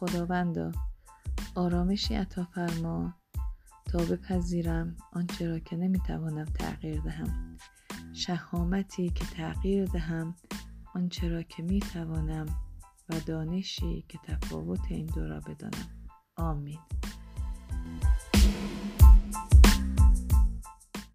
خداوندا. آرامشی عطا فرما تا بپذیرم آنچه را که نمی‌توانم تغییر دهم. شهامتی که تغییر دهم آنچه را که می‌توانم و دانشی که تفاوت این دو را بدانم. آمین.